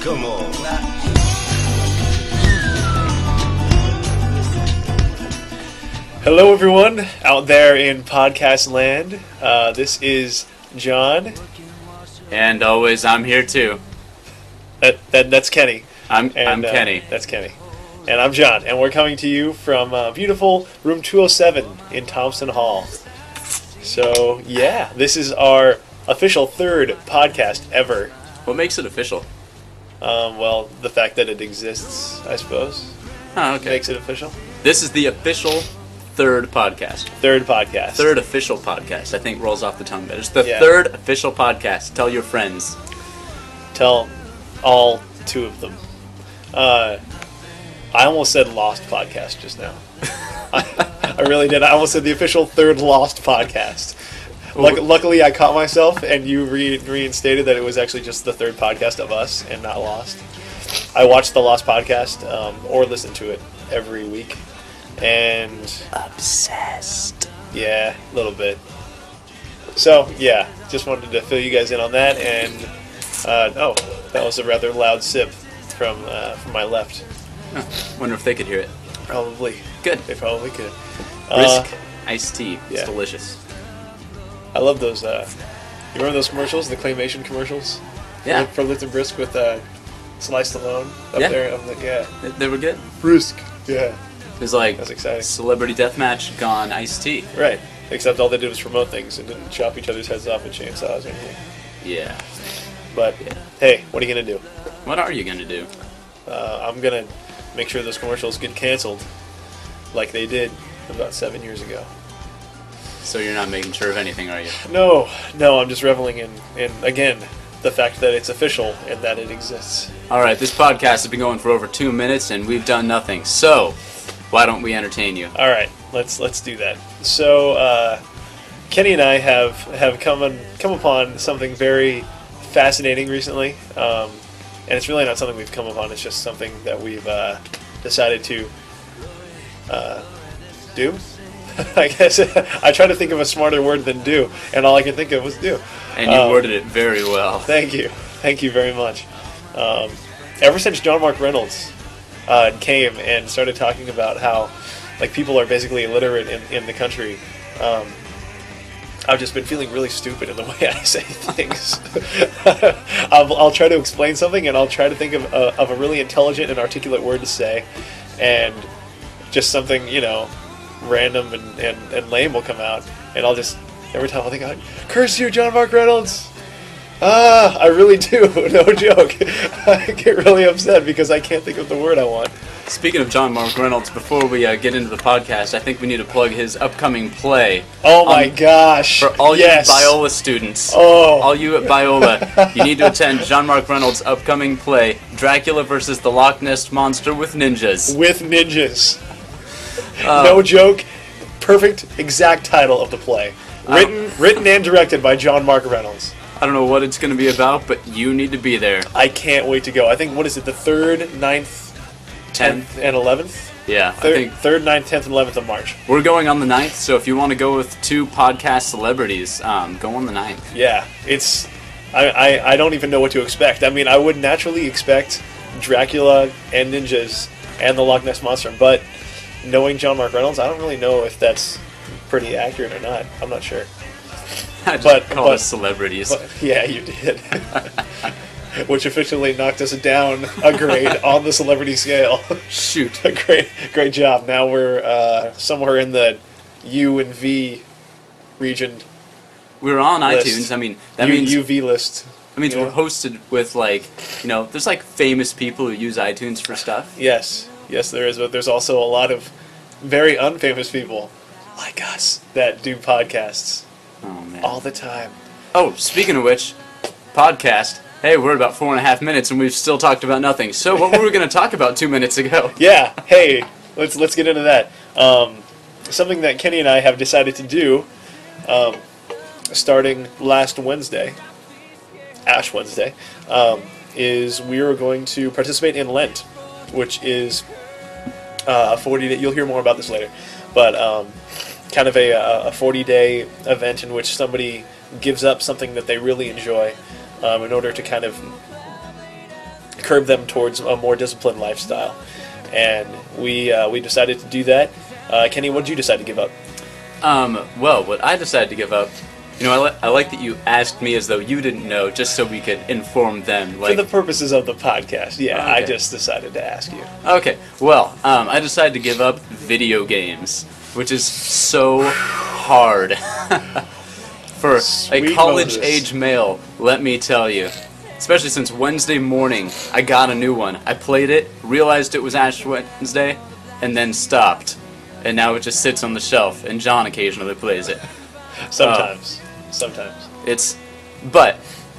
Come on. Hello, everyone out there in podcast land. Uh, this is John. And always, I'm here too. That, that that's Kenny. I'm And, I'm uh, Kenny. That's Kenny. And I'm John. And we're coming to you from uh, beautiful room 207 in Thompson Hall. So yeah, this is our official third podcast ever. What makes it official? Um, well, the fact that it exists, I suppose, Oh, okay. makes it official. This is the official third podcast. Third podcast. Third official podcast. I think rolls off the tongue better. It's the Yeah. third official podcast. Tell your friends. Tell all two of them. Uh, I almost said Lost podcast just now. I, I really did. I almost said the official third Lost podcast. Luck, luckily, I caught myself, and you re- reinstated that it was actually just the third podcast of us and not Lost. I watched the Lost podcast um, or listen to it every week, and Obsessed. yeah, a little bit. So yeah, just wanted to fill you guys in on that. And uh, oh, that was a rather loud sip from uh, from my left. Wonder if they could hear it. Probably Good. they probably could. Uh, Brisk iced tea. It's yeah. delicious. I love those. Uh, you remember those commercials, the claymation commercials? Yeah. For Lipton Brisk with uh, Sly Stallone up Yeah. there. I'm like, yeah, They, they were good. Brisk. Yeah, It was like That's exciting. celebrity deathmatch gone iced tea. right. Except all they did was promote things and didn't chop each other's heads off with chainsaws or anything. Yeah. But Yeah. hey, what are you gonna do? What are you gonna do? Uh, I'm gonna make sure those commercials get canceled, like they did about seven years ago. So you're not making sure of anything, are you? No, no, I'm just reveling in, in again, the fact that it's official and that it exists. All right. This podcast has been going for over two minutes, and we've done nothing. So why don't we entertain you? All right, let's let's do that. So uh, Kenny and I have have come on, come upon something very fascinating recently, um, and it's really not something we've come upon. It's just something that we've uh, decided to uh, do. I guess I try to think of a smarter word than do, and all I can think of was do. And you Um, worded it very well. Thank you. Thank you very much. Um, ever since John Mark Reynolds uh, came and started talking about how like people are basically illiterate in, in the country, um, I've just been feeling really stupid in the way I say things. I'll, I'll try to explain something and I'll try to think of a, of a really intelligent and articulate word to say, and just something you know random and, and, and lame will come out, and I'll just every time I'll think, "Oh, "Curse you, John Mark Reynolds." Ah, I really do. No joke. I get really upset because I can't think of the word I want. Speaking of John Mark Reynolds, before we uh, get into the podcast, I think we need to plug his upcoming play. Oh my Um, gosh. For all yes. you Biola students, Oh. all you at Biola, you need to attend John Mark Reynolds' upcoming play, Dracula versus the Loch Ness Monster with Ninjas. With ninjas. Uh, no joke. Perfect exact title of the play. Written written and directed by John Mark Reynolds. I don't know what it's going to be about, but you need to be there. I can't wait to go. I think what is it, the third, ninth, tenth, and eleventh? Yeah, I Third, think third, ninth, tenth, and eleventh of March. we're going on the 9th, so if you want to go with two podcast celebrities, um, go on the 9th. Yeah, it's. I, I, I don't even know what to expect. I mean, I would naturally expect Dracula and ninjas and the Loch Ness monster, but knowing John Mark Reynolds, I don't really know if that's pretty accurate or not. I'm not sure. I just But- call but- us celebrities. But yeah, you did. Which officially knocked us down a grade on the celebrity scale. Shoot. great, great job. Now we're uh, somewhere in the U and V region. We're on List. iTunes. I mean, that U, means UV list. I mean, yeah. we're hosted with like, you know, there's like famous people who use iTunes for stuff. Yes, yes, there is, but there's also a lot of very unfamous people like us that do podcasts Oh man. all the time. Oh, speaking of which, podcast. Hey, we're about four and a half minutes, and we've still talked about nothing. So, what were we going to talk about two minutes ago? Yeah, hey, let's let's get into that. Um, something that Kenny and I have decided to do, um, starting last Wednesday, Ash Wednesday, um, is we are going to participate in Lent, which is uh, a 40 day, you'll hear more about this later, but um, kind of a, a 40 day event in which somebody gives up something that they really enjoy um, in order to kind of curb them towards a more disciplined lifestyle. And we uh, we decided to do that. Uh, Kenny, what did you decide to give up? Um, well, what I decided to give up, you know, I, li- I like that you asked me as though you didn't know, just so we could inform them. Like, For the purposes of the podcast, yeah, I just decided to ask you. Okay, well, um, I decided to give up video games, which is so hard. For a college Moses. age male, let me tell you. Especially since Wednesday morning, I got a new one. I played it, realized it was Ash Wednesday, and then stopped. And now it just sits on the shelf, and John occasionally plays it. Sometimes, sometimes. It's, but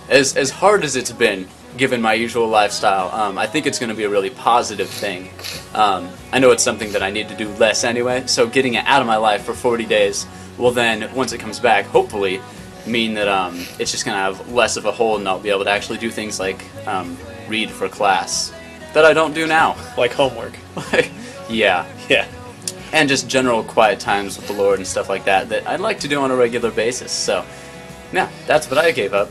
as as hard as it's been, given my usual lifestyle, um, I think it's going to be a really positive thing. Um, I know it's something that I need to do less anyway, so getting it out of my life for 40 days will then, once it comes back, hopefully mean that um, it's just going to have less of a hold, and I'll be able to actually do things like um, read for class that I don't do now. Like homework. like, yeah Yeah. And just general quiet times with the Lord and stuff like that that I'd like to do on a regular basis. So, yeah, that's what I gave up.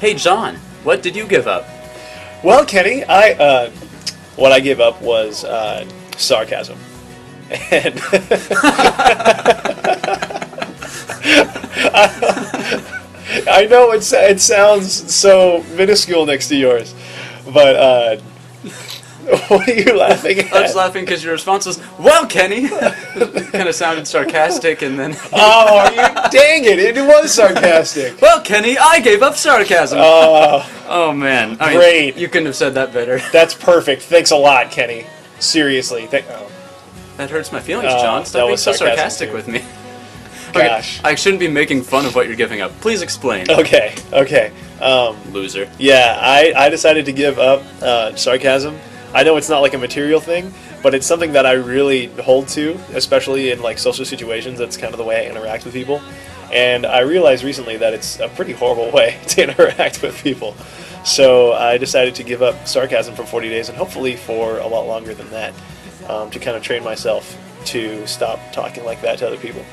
Hey, John, what did you give up? Well, Kenny, I uh, what I gave up was uh, sarcasm, and I know it it sounds so minuscule next to yours, but uh, what are you laughing at? I was laughing because your response was, "Well, Kenny," kind of sounded sarcastic, and then, Oh, you, dang it! It was sarcastic. "Well, Kenny, I gave up sarcasm." Uh, oh man, I mean, great. You couldn't have said that better. that's perfect. Thanks a lot, Kenny. Seriously, thank. Oh, That hurts my feelings, Uh, John. that Stop being was so sarcastic too. with me. Okay, gosh. I shouldn't be making fun of what you're giving up. Please explain, Okay. Okay. Um, loser. Yeah, I, I decided to give up uh, sarcasm. I know it's not like a material thing, but it's something that I really hold to, especially in like social situations. That's kind of the way I interact with people. And I realized recently that it's a pretty horrible way to interact with people. So I decided to give up sarcasm for 40 days and hopefully for a lot longer than that um, to kind of train myself to stop talking like that to other people.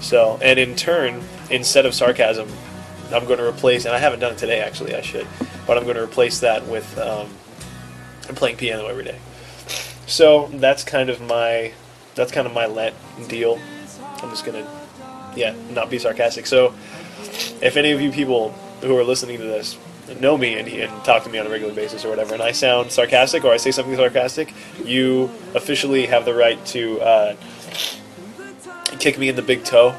So, and in turn, instead of sarcasm, I'm going to replace, and I haven't done it today actually, I should, but I'm going to replace that with um, I'm playing piano every day. So that's kind of my that's kind of my Lent deal. I'm just gonna yeah not be sarcastic. So if any of you people who are listening to this know me and, and talk to me on a regular basis or whatever, and I sound sarcastic or I say something sarcastic, you officially have the right to uh, kick me in the big toe,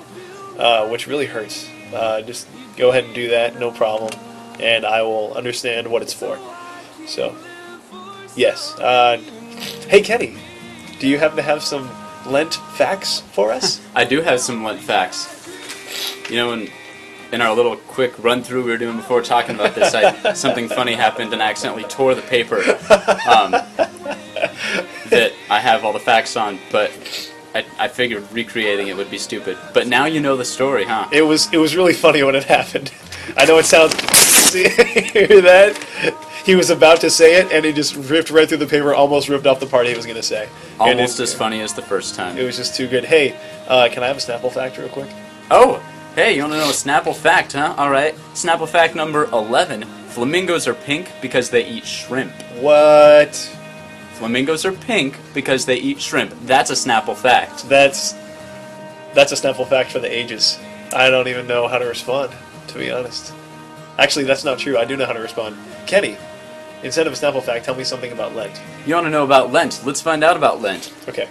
uh, which really hurts. Uh, just go ahead and do that, no problem, and I will understand what it's for. So, yes. Uh, hey, Kenny, do you happen to have some Lent facts for us? I do have some Lent facts. You know, in, in our little quick run through we were doing before talking about this, I, something funny happened and I accidentally tore the paper um, that I have all the facts on, but I, I figured recreating it would be stupid. But now you know the story, huh? it was it was really funny when it happened. I know it sounds. See, hear that? He was about to say it, and he just ripped right through the paper, almost ripped off the part he was going to say. Almost it, as funny as the first time. It was just too good. Hey, uh, can I have a Snapple fact real quick? Oh, hey, you want to know a Snapple fact, huh? All right. Snapple fact number 11. Flamingos are pink because they eat shrimp. What? Flamingos are pink because they eat shrimp. That's a Snapple fact. That's that's a Snapple fact for the ages. I don't even know how to respond, to be honest. Actually, that's not true. I do know how to respond. Kenny, instead of a Snapple fact, tell me something about Lent. You want to know about Lent? Let's find out about Lent. Okay.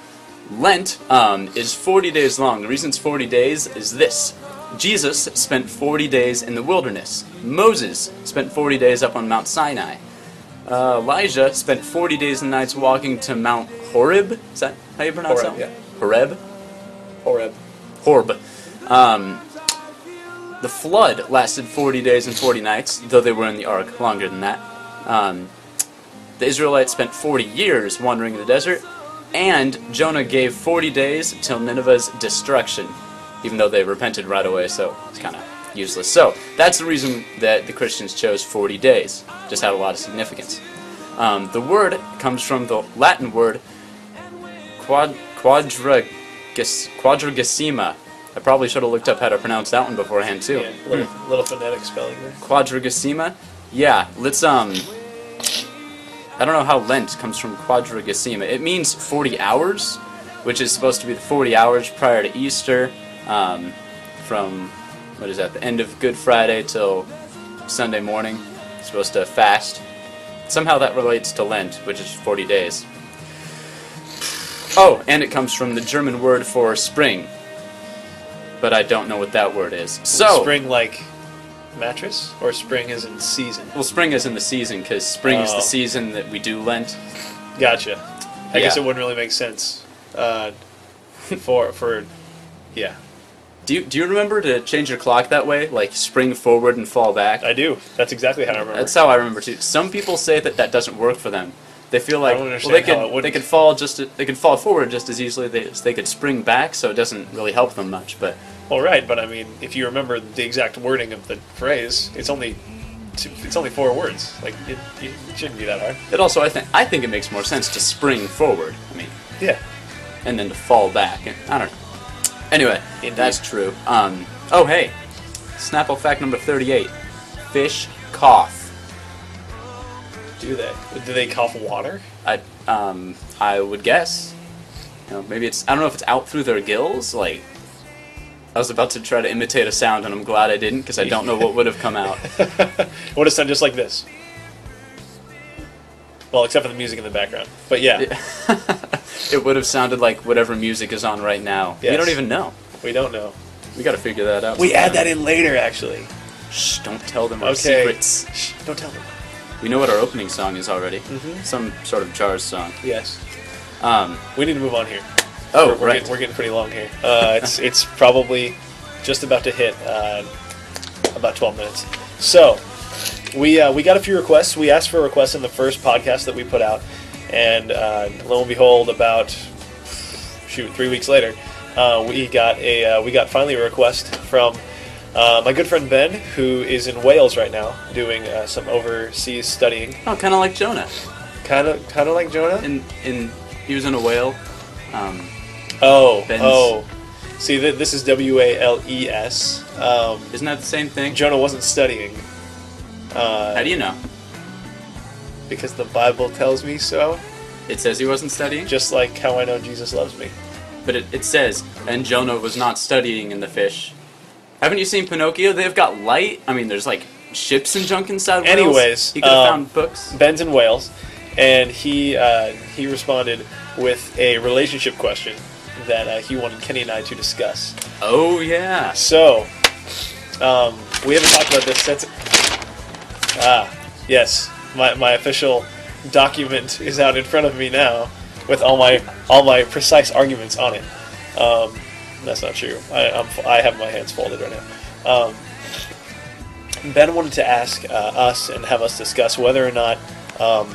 Lent um, is 40 days long. The reason it's 40 days is this. Jesus spent 40 days in the wilderness. Moses spent 40 days up on Mount Sinai. Uh, Elijah spent 40 days and nights walking to Mount Horeb. Is that how you pronounce Horeb, that? yeah. Horeb? Horeb. Horeb. Um, the flood lasted 40 days and 40 nights, though they were in the ark longer than that. Um, the Israelites spent 40 years wandering in the desert, and Jonah gave 40 days till Nineveh's destruction, even though they repented right away, so it's kind of useless. So, that's the reason that the Christians chose 40 days. Just had a lot of significance. Um, the word comes from the Latin word quad, quadragesima. I probably should have looked up how to pronounce that one beforehand, too. Yeah, little, little phonetic spelling there. Quadragesima? Yeah, let's, um. I don't know how Lent comes from quadragesima. It means 40 hours, which is supposed to be the 40 hours prior to Easter, um, from what is that? The end of Good Friday till Sunday morning. supposed to fast. Somehow that relates to Lent, which is 40 days. Oh, and it comes from the German word for spring, but I don't know what that word is. So spring like mattress or spring is in season. Well, spring is in the season because spring is Oh. the season that we do Lent. Gotcha. I guess Yeah. it wouldn't really make sense uh, for for yeah. Do you, do you remember to change your clock that way, like spring forward and fall back? I do. That's exactly how I remember. That's how I remember too. Some people say that that doesn't work for them. They feel like don't well, understand they how it could wouldn't. they could fall just they could fall forward just as easily they, as they could spring back, so it doesn't really help them much. But well, right, but I mean, if you remember the exact wording of the phrase, it's only two, it's only four words. Like it, it shouldn't be that hard. it also I think I think it makes more sense to spring forward. I mean, Yeah. and then to fall back. I don't know. Anyway, Indeed. that's true. Um, oh hey, Snapple fact number thirty-eight: fish cough. Do they? Do they cough water? I um I would guess. You know, maybe it's I don't know if it's out through their gills. Like I was about to try to imitate a sound, and I'm glad I didn't because I don't know what would have come out. Would have sounded just like this. Well, except for the music in the background. But yeah, it would have sounded like whatever music is on right now. We don't even know. we don't know. We got to figure that out. We add that in later, actually. Shh! Don't tell them our Okay. secrets. Shh, don't tell them. We know what our opening song is already. Mhm. Some sort of Jars song. Yes. Um. We need to move on here. Oh, we're, we're right. Getting, we're getting pretty long here. Uh, it's it's probably just about to hit uh, about 12 minutes. So we uh, we got a few requests. We asked for requests in the first podcast that we put out, and uh, lo and behold, about shoot three weeks later, uh, we got a uh, we got finally a request from. Uh, my good friend Ben, who is in Wales right now, doing uh, some overseas studying, Oh, kind of like Jonah. kind of kind of like Jonah. In in he was in a whale. Um, Oh, Ben's- oh. See, th- this is W A L E S. Um, isn't that the same thing? Jonah wasn't studying. Uh, How do you know? Because the Bible tells me so. It says he wasn't studying. Just like how I know Jesus loves me. But it, it says, and Jonah was not studying in the fish. Haven't you seen Pinocchio? They've got light. I mean, there's like ships and junk inside. whales. Anyways, he could have um, found books. Ben's in Wales, and he uh, he responded with a relationship question that uh, he wanted Kenny and I to discuss. Oh yeah. So, um, we haven't talked about this since. Ah, yes, my, my official document is out in front of me now, with all my all my precise arguments on it. Um, that's not true. I, I'm, I have my hands folded right now. Um, ben wanted to ask uh, us and have us discuss whether or not um,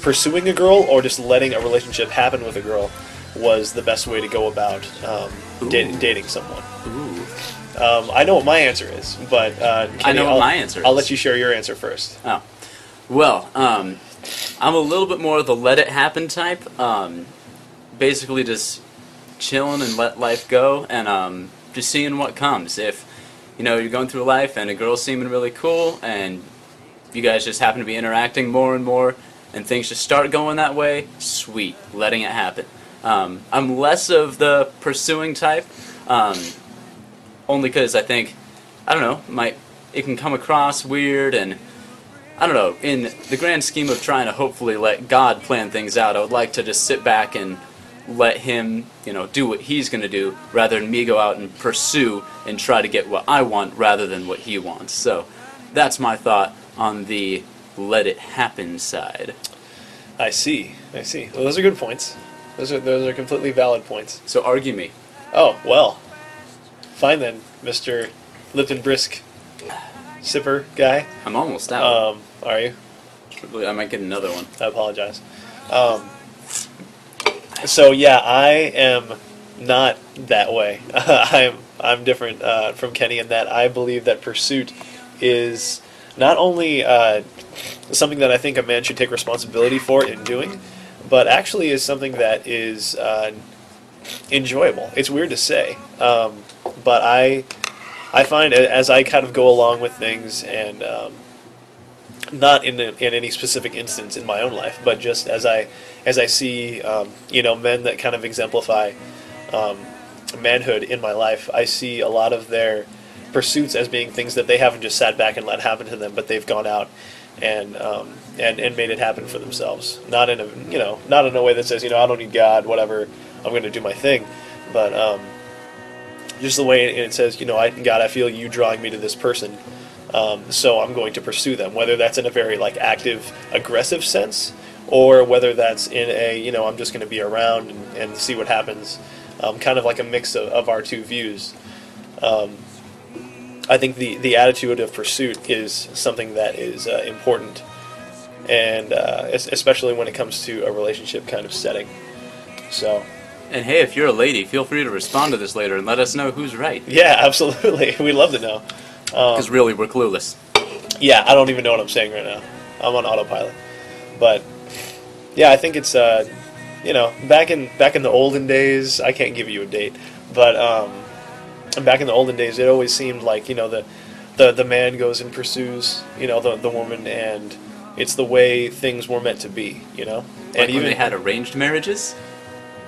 pursuing a girl or just letting a relationship happen with a girl was the best way to go about um, da- dating someone. Um, I know what my answer is, but uh, Kenny, know what I'll- my answer I'll is. let you share your answer first. Oh. Well, um, I'm a little bit more of the let it happen type. Um, basically, just chilling and let life go, and um, just seeing what comes. If you know you're going through life and a girl's seeming really cool, and you guys just happen to be interacting more and more, and things just start going that way, sweet, letting it happen. Um, I'm less of the pursuing type, um, only because I think I don't know, might it can come across weird and I don't know, in the grand scheme of trying to hopefully let God plan things out, I would like to just sit back and let him, you know, do what he's going to do rather than me go out and pursue and try to get what I want rather than what he wants. So that's my thought on the let it happen side. I see. I see. Well, those are good points. Those are those are completely valid points. So argue me. Oh well, fine then, Mister Lipton Brisk sipper guy. I'm almost out. Um, are you? I might get another one. I apologize. Um, so yeah, I am not that way. I'm I'm different uh, from Kenny in that I believe that pursuit is not only uh, something that I think a man should take responsibility for in doing, but actually is something that is uh, enjoyable. It's weird to say, um, but I I find as I kind of go along with things and um, not in in any specific instance in my own life, but just as I as I see um, you know men that kind of exemplify um, manhood in my life, I see a lot of their pursuits as being things that they haven't just sat back and let happen to them, but they've gone out and um, and and made it happen for themselves. Not in a you know not in a way that says you know I don't need God, whatever. I'm going to do my thing, but um, just the way it says you know I God I feel you drawing me to this person. Um, so I'm going to pursue them, whether that's in a very like active, aggressive sense, or whether that's in a you know I'm just going to be around and, and see what happens, um, kind of like a mix of, of our two views. Um, I think the the attitude of pursuit is something that is uh, important, and uh, especially when it comes to a relationship kind of setting. So And hey, if you're a lady, feel free to respond to this later and let us know who's right. yeah, absolutely, we'd love to know. Um, Because really, we're clueless. Yeah, I don't even know what I'm saying right now. I'm on autopilot. But yeah, I think it's uh, you know back in back in the olden days. I can't give you a date, but um, back in the olden days, it always seemed like you know the the the man goes and pursues you know the the woman, and it's the way things were meant to be. You know, Like when they had arranged marriages.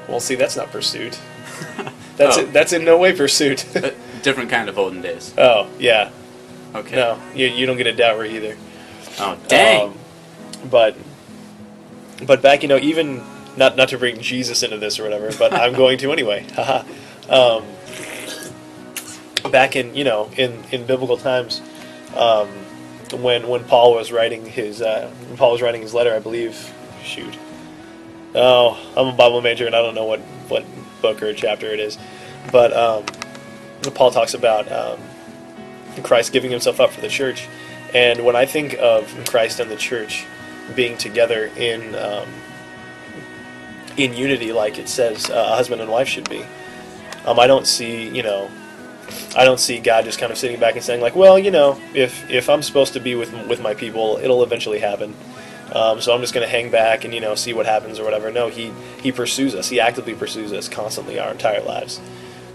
well, see, that's not pursuit. That's Oh. it, that's in no way pursuit. Uh, different kind of olden days. oh yeah, Okay. no, you you don't get a dowry either. Oh, dang. Um, but but back, you know, even not not to bring Jesus into this or whatever, but I'm going to anyway. Haha. um, back in you know in in biblical times, um, when when Paul was writing his uh, when Paul was writing his letter, I believe. Shoot. Oh, I'm a Bible major and I don't know what what book or chapter it is, but um, Paul talks about um, Christ giving himself up for the church. And when I think of Christ and the church being together in um, in unity, like it says uh, a husband and wife should be, um, I don't see you know, I don't see God just kind of sitting back and saying like, well, you know, if if I'm supposed to be with with my people, it'll eventually happen. Um, so I'm just going to hang back and you know see what happens or whatever. No, he he pursues us. He actively pursues us constantly our entire lives.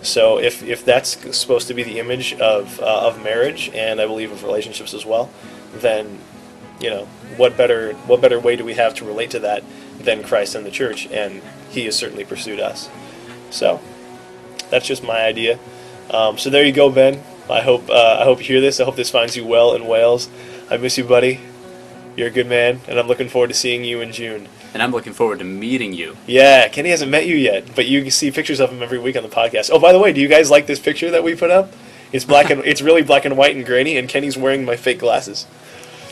So if, if that's supposed to be the image of uh, of marriage and I believe of relationships as well, then you know what better what better way do we have to relate to that than Christ and the church? And He has certainly pursued us. So that's just my idea. Um, so there you go, Ben. I hope uh, I hope you hear this. I hope this finds you well in Wales. I miss you, buddy. You're a good man, and I'm looking forward to seeing you in June. And I'm looking forward to meeting you. Yeah, Kenny hasn't met you yet, but you see pictures of him every week on the podcast. Oh, by the way, do you guys like this picture that we put up? It's black and it's really black and white and grainy, and Kenny's wearing my fake glasses.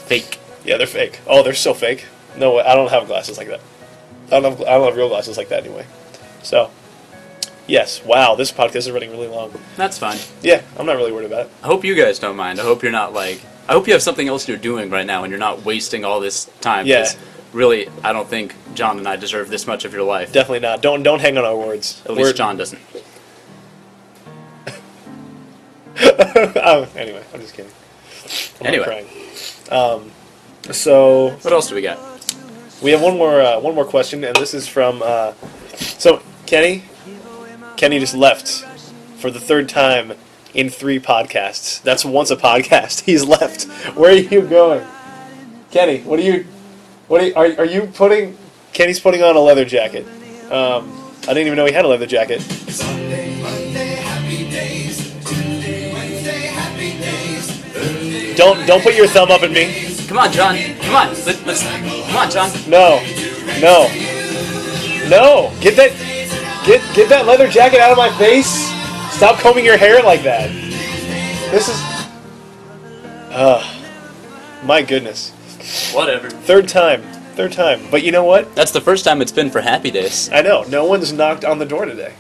Fake. Yeah, they're fake. Oh, they're so fake. No, I don't have glasses like that. I don't have I don't have real glasses like that anyway. So, yes. Wow, this podcast is running really long. That's fine. Yeah, I'm not really worried about it. I hope you guys don't mind. I hope you're not like. I hope you have something else you're doing right now and you're not wasting all this time. Yeah. Really, I don't think John and I deserve this much of your life. Definitely not. Don't don't hang on our words. At least John doesn't. oh, anyway, I'm just kidding. I'm Anyway. not crying. Um, so What else do we got? We have one more uh, one more question, and this is from uh, so Kenny. Kenny just left for the third time in three podcasts. That's once a podcast. He's left. Where are you going, Kenny? What are you? What are you, are, are you putting? Kenny's putting on a leather jacket. Um, I didn't even know he had a leather jacket. Sunday, Monday, days. Tuesday, days. Don't don't put your thumb up at me. Come on, John. Come on. Let, let's. Come on, John. No, no, no! Get that, get get that leather jacket out of my face! Stop combing your hair like that. This is, uh, my goodness. Whatever. Third time, third time. But you know what? That's the first time it's been for Happy Days. I know no one's knocked on the door today.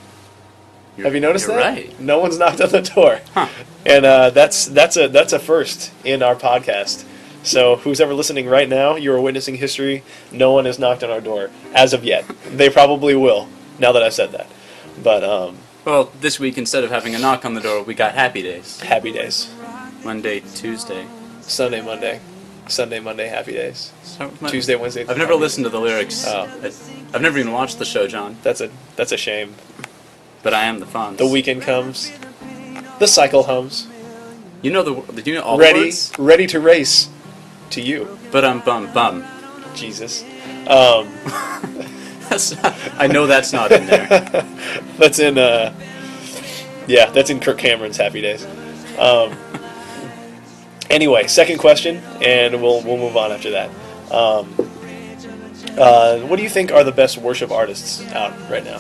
You're- Have you noticed you're that? Right. No one's knocked on the door. Huh. And uh, that's that's a that's a first in our podcast. So who's ever listening right now, you are witnessing history. No one has knocked on our door as of yet. they probably will now that I've said that. But um, Well, this week instead of having a knock on the door, we got Happy Days. happy days. Monday, Tuesday. Sunday, Monday, Sunday, Monday, happy days. So, Tuesday, Wednesday. I've never listened to the lyrics. Oh. I've never even watched the show, John. That's a that's a shame. But I am the Fonz. The weekend comes. The cycle hums. You know the. Do you know all ready, the words? ready to race. to you, But I'm bum bum. Jesus. Um, That's I know that's not in there. that's in, uh, yeah, that's in Kirk Cameron's Happy Days. Um, anyway, second question, and we'll we'll move on after that. Um, uh, what do you think are the best worship artists out right now?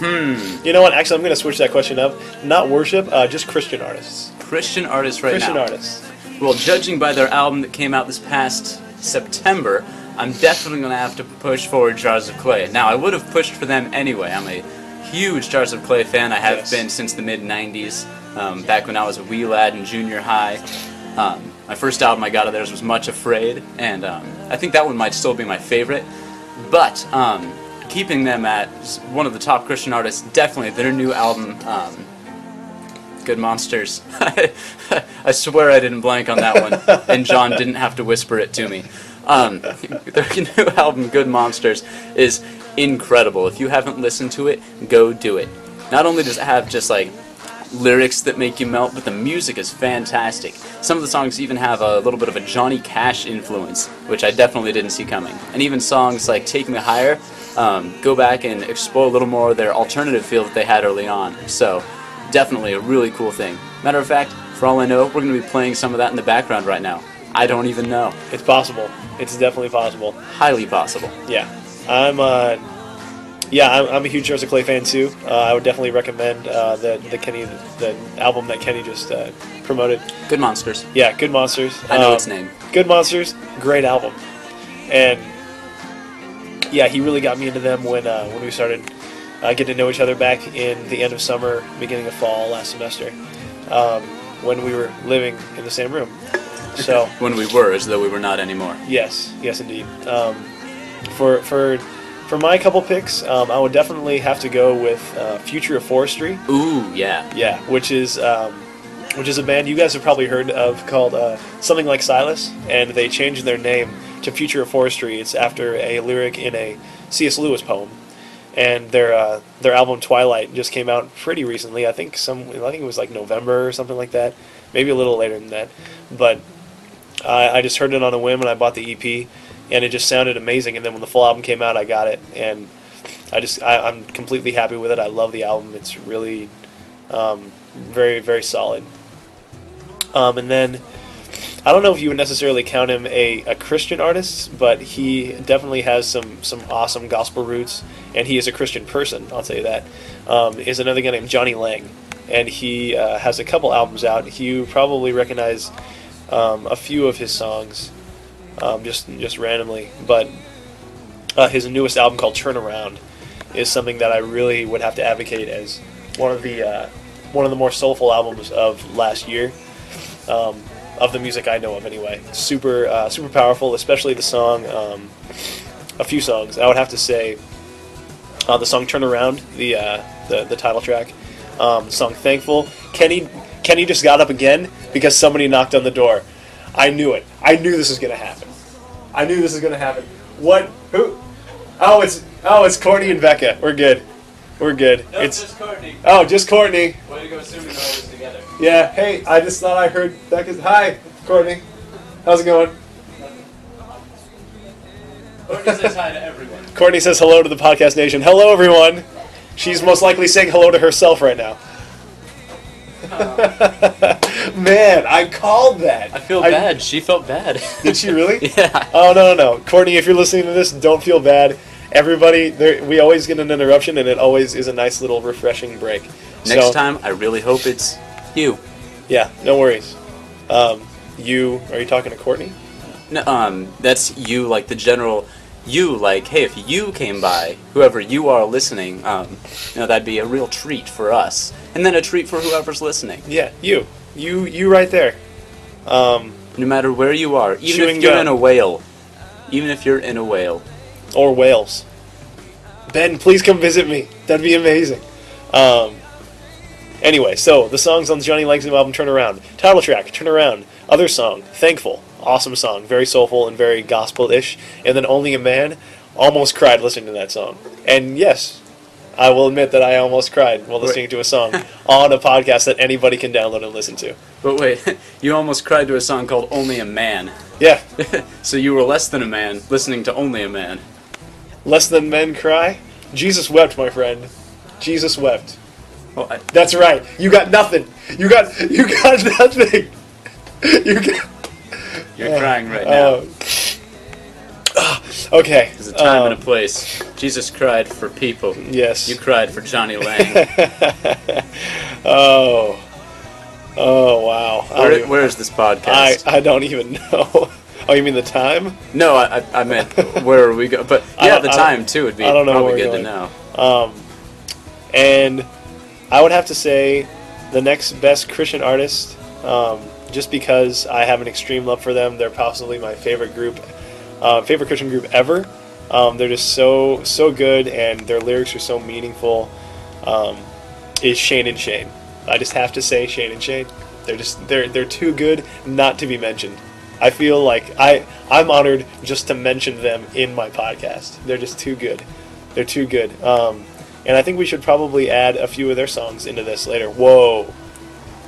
Hmm. You know what? Actually, I'm going to switch that question up. Not worship, uh, just Christian artists. Christian artists right Christian now. artists. Well, judging by their album that came out this past September, I'm definitely going to have to push forward Jars of Clay. Now, I would have pushed for them anyway. I'm a huge Jars of Clay fan. I have Yes. been since the mid 90s, um, back when I was a wee lad in junior high. Um, my first album I got of theirs was Much Afraid, and um, I think that one might still be my favorite. But um, keeping them at one of the top Christian artists, definitely their new album, um, Good Monsters. I swear I didn't blank on that one, and John didn't have to whisper it to me. Um, their new album, Good Monsters, is incredible. If you haven't listened to it, go do it. Not only does it have just like lyrics that make you melt, but the music is fantastic. Some of the songs even have a little bit of a Johnny Cash influence, which I definitely didn't see coming. And even songs like Take Me Higher um, go back and explore a little more of their alternative feel that they had early on. So, definitely a really cool thing. Matter of fact, for all I know, we're going to be playing some of that in the background right now. I don't even know. It's possible. It's definitely possible. Highly possible. Yeah, I'm. Uh, yeah, I'm, I'm a huge of Clay fan too. Uh, I would definitely recommend uh, the the Kenny the album that Kenny just uh, promoted. Good monsters. Yeah, Good Monsters. I know Um, its name. Good Monsters, great album, and yeah, he really got me into them when uh, when we started uh, getting to know each other back in the end of summer, beginning of fall last semester, um, when we were living in the same room. So. When we were, as though we were not anymore. Yes, yes, indeed. Um, for for for my couple picks, um, I would definitely have to go with uh, Future of Forestry. Ooh, yeah. Yeah, which is um, which is a band you guys have probably heard of called uh, something like Silas, and they changed their name to Future of Forestry. It's after a lyric in a C.S. Lewis poem, and their uh, their album Twilight just came out pretty recently. I think some I think it was like November or something like that, maybe a little later than that, but I, I just heard it on a whim and I bought the EP, and it just sounded amazing. And then when the full album came out, I got it, and I just I, I'm completely happy with it. I love the album. It's really um, very very solid. Um, and then I don't know if you would necessarily count him a, a Christian artist, but he definitely has some some awesome gospel roots, and he is a Christian person. I'll tell you that. Um, is another guy named Jonny Lang, and he uh, has a couple albums out. You probably recognize um, a few of his songs, um, just just randomly, but uh, his newest album called Turnaround is something that I really would have to advocate as one of the uh, one of the more soulful albums of last year. Um, of the music I know of, anyway. Super, uh, super powerful, especially the song. Um, a few songs. I would have to say, uh, the song "Turn Around," the uh, the, the title track. Um, song "Thankful." Kenny Kenny just got up again because somebody knocked on the door. I knew it. I knew this was gonna happen. I knew this was gonna happen. What? Who? Oh, it's oh, it's Courtney and Becca. We're good. We're good. it's Courtney. oh, just Courtney. Way to go assuming always together. Yeah. Hey, I just thought I heard Becca's. Hi, Courtney. How's it going? Courtney says hi to everyone. Courtney says hello to the podcast nation. Hello, everyone. She's most likely saying hello to herself right now. Man, I called that. I feel bad. She felt bad. Did she really? yeah. Oh no, no, no, Courtney. If you're listening to this, don't feel bad. Everybody, there, we always get an interruption, and it always is a nice little refreshing break. Next So, time, I really hope it's you. yeah, no worries. Um, you are you talking to Courtney? No, um, that's you, like the general. You, like, hey, if you came by, whoever you are listening, um, you know, that'd be a real treat for us, and then a treat for whoever's listening. Yeah, you, you, you right there. Um, No matter where you are, even if you're gum. in a whale, even if you're in a whale. or whales. Ben, please come visit me. That'd be amazing. Um, anyway, so the songs on Jonny Lang's new album, Turn Around. Title track, Turn Around. Other song, Thankful. Awesome song. Very soulful and very gospel ish. And then Only a Man. Almost cried listening to that song. And yes, I will admit that I almost cried while listening to a song on a podcast that anybody can download and listen to. But wait, you almost cried to a song called "Only a Man." Yeah, so you were less than a man listening to "Only a Man." less than men cry. Jesus wept, my friend. Jesus wept. Well, I, That's right. You got nothing. You got you got nothing. You got. You're crying right now. Oh. okay. There's a time um, and a place. Jesus cried for people. Yes. You cried for Jonny Lang. oh. Oh wow. Where, even- where is this podcast? I I don't even know. Oh, you mean the time? no, I, I meant where are we going? But yeah, the time too would be I don't know probably good we're to going. know. Um, and I would have to say the next best Christian artist, um, just because I have an extreme love for them. They're possibly my favorite group, uh, favorite Christian group ever. Um, they're just so so good, and their lyrics are so meaningful. Um, is Shane and Shane? I just have to say Shane and Shane. They're just they're they're too good not to be mentioned. I feel like I I'm honored just to mention them in my podcast. They're just too good. They're too good. Um, and I think we should probably add a few of their songs into this later. Whoa.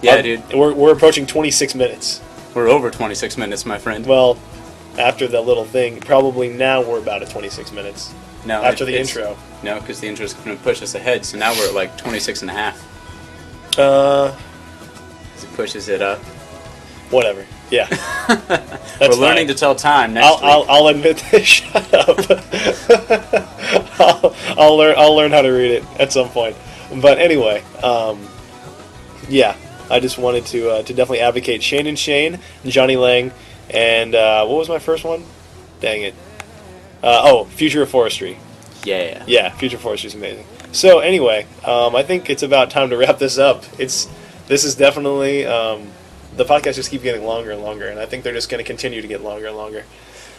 Yeah, dude. We're, we're approaching 26 minutes. We're over 26 minutes, my friend. Well, after that little thing, probably now we're about at 26 minutes. no, After it- the intro. No, because the intro is going to push us ahead. So now we're at like 26 and a half. Uh, it pushes it up. whatever. Yeah. we're learning to tell time next I'll, week. I'll, I'll admit this. Shut up. I'll, I'll learn. I'll learn how to read it at some point. But anyway, um, yeah, I just wanted to uh, to definitely advocate Shane and Shane, Jonny Lang, and uh, what was my first one? Dang it. Uh, oh, Future of Forestry. yeah. Yeah, Future Forestry is amazing. So anyway, um, I think it's about time to wrap this up. It's this is definitely um, the podcast just keep getting longer and longer, and I think they're just going to continue to get longer and longer.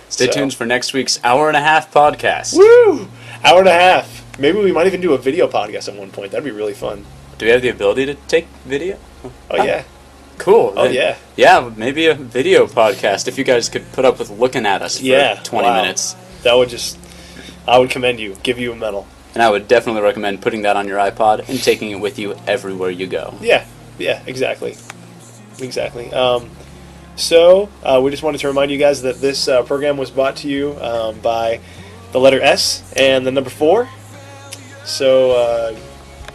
Stay So- tuned for next week's hour and a half podcast. Woo! Hour and a half. Maybe we might even do a video podcast at one point. That'd be really fun. Do we have the ability to take video? Oh yeah. Cool. Oh then- yeah. Yeah, maybe a video podcast if you guys could put up with looking at us for Yeah, 20 wow. minutes. That would just. I would commend you. Give you a medal. And I would definitely recommend putting that on your iPod and taking it with you everywhere you go. Yeah. Yeah. Exactly. Exactly. Um, so uh, we just wanted to remind you guys that this uh, program was brought to you um, by the letter S and the number four. So uh,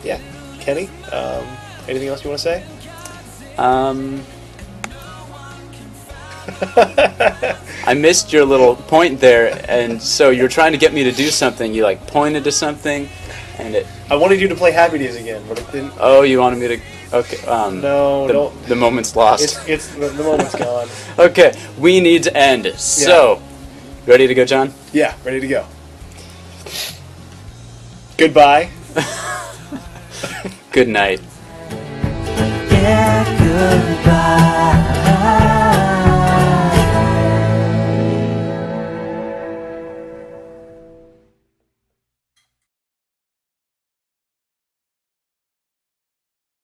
yeah, Kenny. Um, anything else you want to say? Um, I missed your little point there, and so you're trying to get me to do something. You like pointed to something, and it. I wanted you to play Happy Days again, but it didn't. Oh, you wanted me to. Okay. Um, No, the, don't. the moment's lost. It's it's the, the moment's gone. Okay, we need to end. So, ready to go, John? Yeah, ready to go. Goodbye. Good night. sen